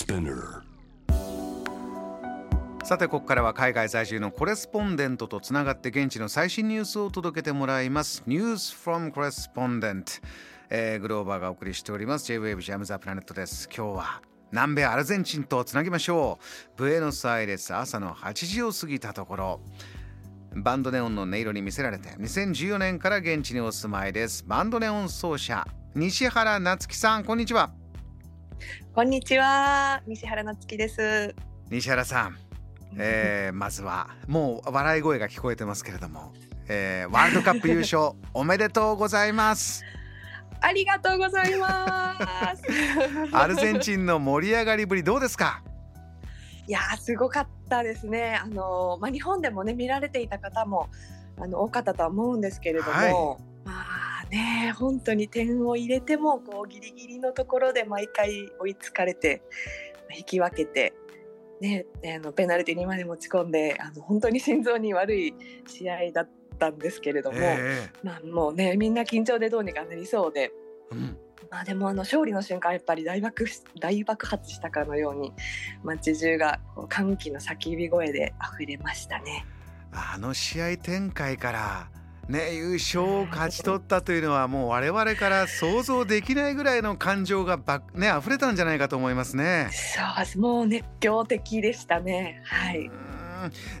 Spinner. さてここからは海外在住のコレスポンデントとつながって現地の最新ニュースを届けてもらいます。ニュース from Correspondent、えー、グローバーがお送りしております。J-Wave ジャムザプラネットです。今日は南米アルゼンチンとつなぎましょう。ブエノスアイレス朝の8時を過ぎたところ。バンドネオンの音色に魅せられて2014年から現地にお住まいです。バンドネオン奏者西原夏樹さんこんにちは。こんにちは西原夏樹です。西原さん。えー、まずはもう笑い声が聞こえてますけれども、えー、ワールドカップ優勝 おめでとうございます。ありがとうございます。アルゼンチンの盛り上がりぶりどうですか？いやすごかったですね。あのまあ日本でもね見られていた方もあの多かったとは思うんですけれども、はい、まあね本当に点を入れてもこうギリギリのところで毎回追いつかれて引き分けてね、あのペナルティにまで持ち込んであの本当に心臓に悪い試合だったんですけれども、えー、まあ、もうねみんな緊張でどうにかなりそうで、うん、まあ、でもあの勝利の瞬間やっぱり大爆大爆発したかのように街中が歓喜の叫び声で溢れましたね。あの試合展開からね、優勝を勝ち取ったというのはもう我々から想像できないぐらいの感情がば、ね、溢れたんじゃないかと思いますね。そうですもう熱狂的でしたね。はい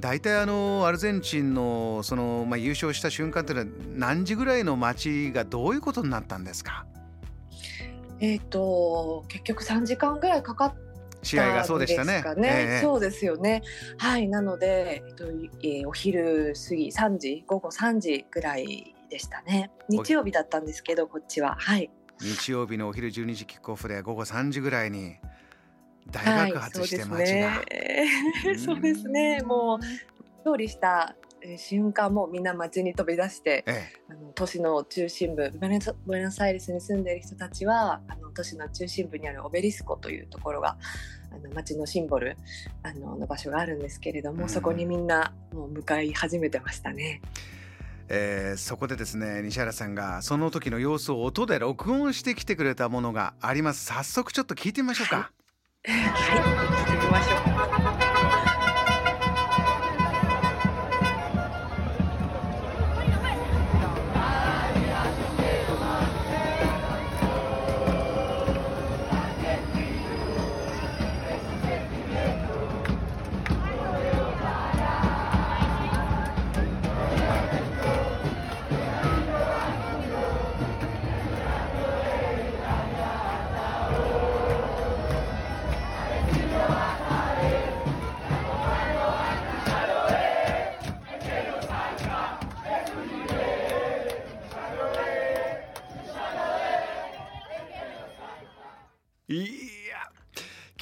大体あのアルゼンチンのその、まあ、優勝した瞬間というのは何時ぐらいの街がどういうことになったんですか？えっ、ー、と結局3時間ぐらいかかっ試合がそうでしたね。ねえー、そうですよね。はい、なので、えっとえー、お昼過ぎ3時、午後3時ぐらいでしたね。日曜日だったんですけど、こっちは。はい。日曜日のお昼12時キックオフで午後3時ぐらいに大爆発して街が、はい、そうですね。もう勝利した瞬間もみんな街に飛び出して、ええ、あの都市の中心部ブエノスアイレスに住んでいる人たちはあの都市の中心部にあるオベリスコというところがあの街のシンボルあのの場所があるんですけれども、うん、そこにみんなもう向かい始めてましたね。えー、そこでですね西原さんがその時の様子を音で録音してきてくれたものがあります早速ちょっと聞いてみましょうか。はい、はい、聞いてみましょう。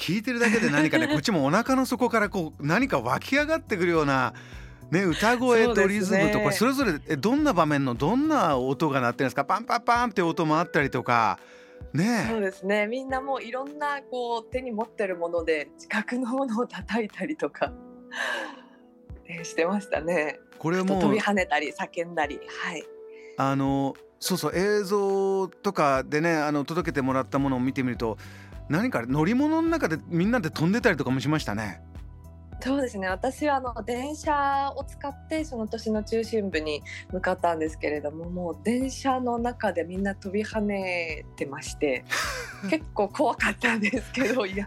聞いてるだけで何かね こっちもお腹の底からこう何か湧き上がってくるような、ね、歌声とリズムとかそ,、れぞれどんな場面のどんな音が鳴ってるんですか？パンパンパンって音もあったりとか。ね、そうですね。みんなもういろんなこう手に持ってるもので近くのものを叩いたりとかしてましたね。これも飛び跳ねたり叫んだり。はい。あのそうそう映像とかでねあの届けてもらったものを見てみると何か乗り物の中でみんなで飛んでたりとかもしましたね。そうですね。私はあの電車を使ってその都市の中心部に向かったんですけれどももう電車の中でみんな飛び跳ねてまして 結構怖かったんですけど いや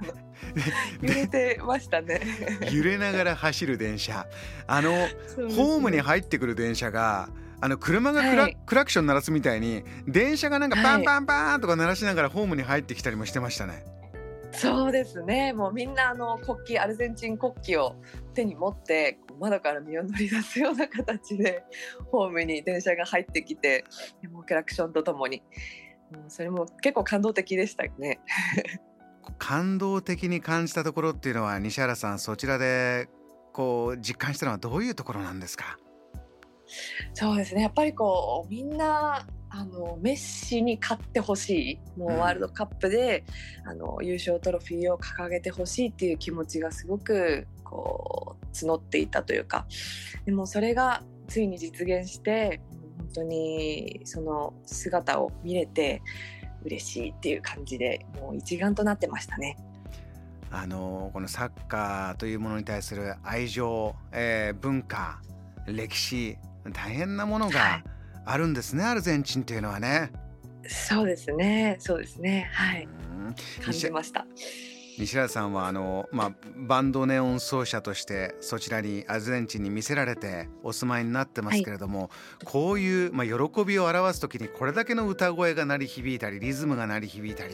揺れてましたね。揺れながら走る電車。あの、ね、ホームに入ってくる電車があの車がクラはい、クラクション鳴らすみたいに電車がなんかパンパンパンとか鳴らしながらホームに入ってきたりもしてましたね。そうですね。もうみんなあの国旗アルゼンチン国旗を手に持って窓から身を乗り出すような形でホームに電車が入ってきてもうクラクションとともに。もうそれも結構感動的でしたね。感動的に感じたところっていうのは西原さんそちらでこう実感したのはどういうところなんですか？そうですね。やっぱりこうみんなあのメッシに勝ってほしい。もうワールドカップで、うん、あの優勝トロフィーを掲げてほしいっていう気持ちがすごくこう募っていたというか。でもそれがついに実現して本当にその姿を見れて嬉しいっていう感じでもう一丸となってましたね。あのこのサッカーというものに対する愛情、えー、文化歴史大変なものがあるんですね、はい、アルゼンチンというのはね。そうですね。そうですね。はい。感じました。西原さんはあの、まあ、バンドネオン奏者としてそちらにアルゼンチンに見せられてお住まいになってますけれども、はい、こういう、まあ、喜びを表す時にこれだけの歌声が鳴り響いたりリズムが鳴り響いたり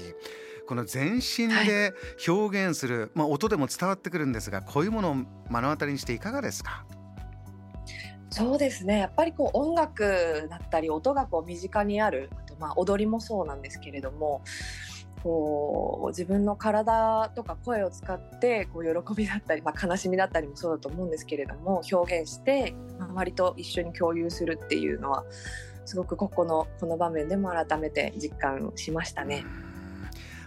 この全身で表現する、はい、まあ、音でも伝わってくるんですがこういうものを目の当たりにしていかがですか？そうですねやっぱりこう音楽だったり音がこう身近にあるあとまあ踊りもそうなんですけれどもこう自分の体とか声を使ってこう喜びだったり、まあ、悲しみだったりもそうだと思うんですけれども表現して周りと一緒に共有するっていうのはすごくここのこの場面でも改めて実感しましたね。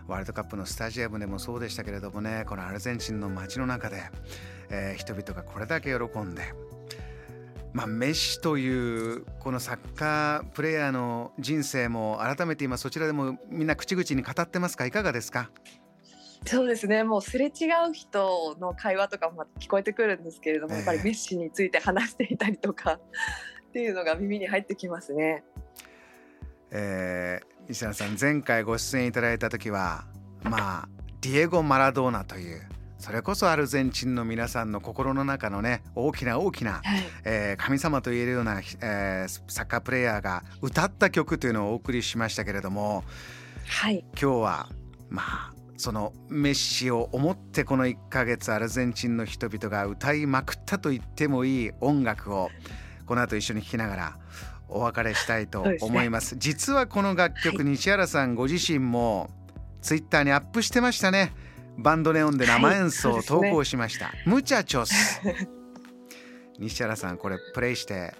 ワールドカップのスタジアムでもそうでしたけれどもねこのアルゼンチンの街の中で、えー、人々がこれだけ喜んでまあ、メッシというこのサッカープレーヤーの人生も改めて今そちらでもみんな口々に語ってますか？いかがですか？そうですね。もうすれ違う人の会話とかも聞こえてくるんですけれども、えー、やっぱりメッシについて話していたりとか っていうのが耳に入ってきますね。えー、石原さん前回ご出演いただいた時はまあディエゴ・マラドーナというそれこそアルゼンチンの皆さんの心の中のね大きな大きな、はい、えー、神様と言えるような、えー、サッカープレーヤーが歌った曲というのをお送りしましたけれども、はい、今日はまあそのメッシを思ってこの1ヶ月アルゼンチンの人々が歌いまくったと言ってもいい音楽をこの後一緒に聴きながらお別れしたいと思います。すね、実はこの楽曲、はい、西原さんご自身もツイッターにアップしてましたね。バンドネオンで生演奏を投稿しました、はいね、ムチャチョス西原さんこれプレイして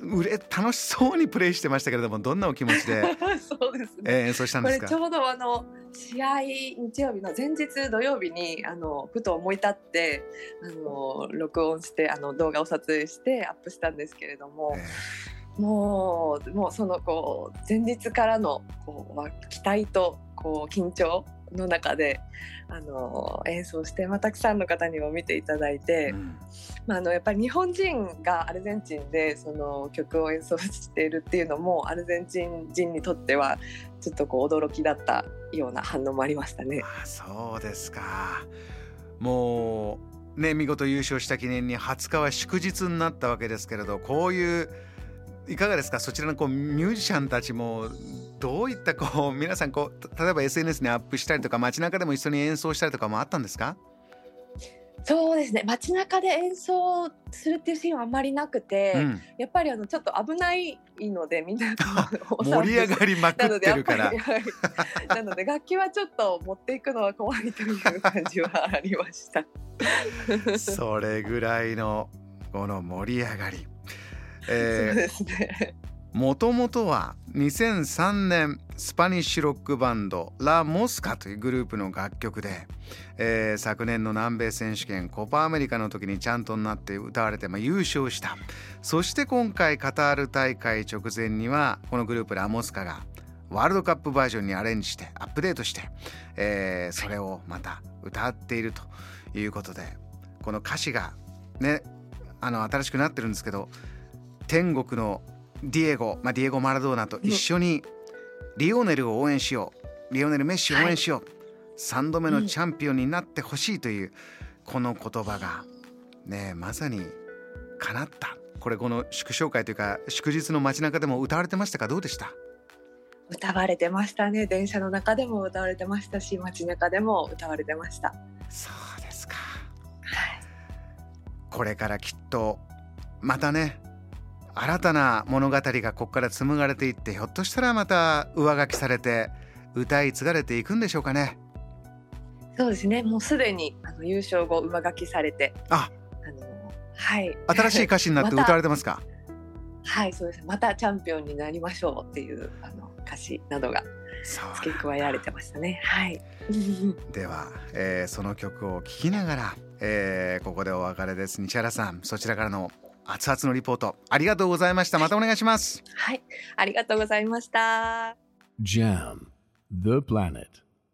うれ楽しそうにプレイしてましたけれどもどんなお気持ちで そうですね、えー、演奏したんですか？これちょうどあの試合日曜日の前日土曜日にあのふと思い立ってあの録音してあの動画を撮影してアップしたんですけれども、えー、もうもうそのこう前日からのこう期待とこう緊張の中であの演奏して、まあ、たくさんの方にも見ていただいて、うん、まあ、あのやっぱり日本人がアルゼンチンでその曲を演奏しているっていうのもアルゼンチン人にとってはちょっとこう驚きだったような反応もありましたね。あそうですかもうね見事優勝した記念に20日は祝日になったわけですけれどこういういかがですか？そちらのこうミュージシャンたちもどういったこう皆さんこう例えば SNS にアップしたりとか街中でも一緒に演奏したりとかもあったんですか？そうですね。街中で演奏するっていうシーンはあんまりなくて、うん、やっぱりあのちょっと危ないのでみんな 盛り上がりまくってるから。なので楽器はちょっと持っていくのは怖いという感じはありました。それぐらいのこの盛り上がりえー、そうですね。もともとは2003年スパニッシュロックバンドラ・モスカというグループの楽曲で、えー、昨年の南米選手権コパアメリカの時にちゃんとなって歌われて、まあ、優勝した。そして今回カタール大会直前にはこのグループラ・モスカがワールドカップバージョンにアレンジしてアップデートして、えー、それをまた歌っているということでこの歌詞がねあの新しくなってるんですけど天国のディエゴ、まあ、ディエゴ・マラドーナと一緒にリオネルを応援しよう。リオネル・メッシを応援しよう、はい、3度目のチャンピオンになってほしいという、この言葉がねまさに叶った。これこの祝勝会というか祝日の街中でも歌われてましたか？どうでした？歌われてましたね。電車の中でも歌われてましたし街中でも歌われてました。そうですか、はい、これからきっとまたね新たな物語がここから紡がれていってひょっとしたらまた上書きされて歌い継がれていくんでしょうかね。そうですね。もうすでにあの優勝後上書きされて。あ。あのはい。新しい歌詞になって歌われてますか？はいそうですまたチャンピオンになりましょうっていうあの歌詞などが付け加えられてましたね。はい。では、えー、その曲を聴きながら、えー、ここでお別れです。西原さんそちらからの熱々のリポートありがとうございました。またお願いします。はい。ありがとうございました。JAM The Planet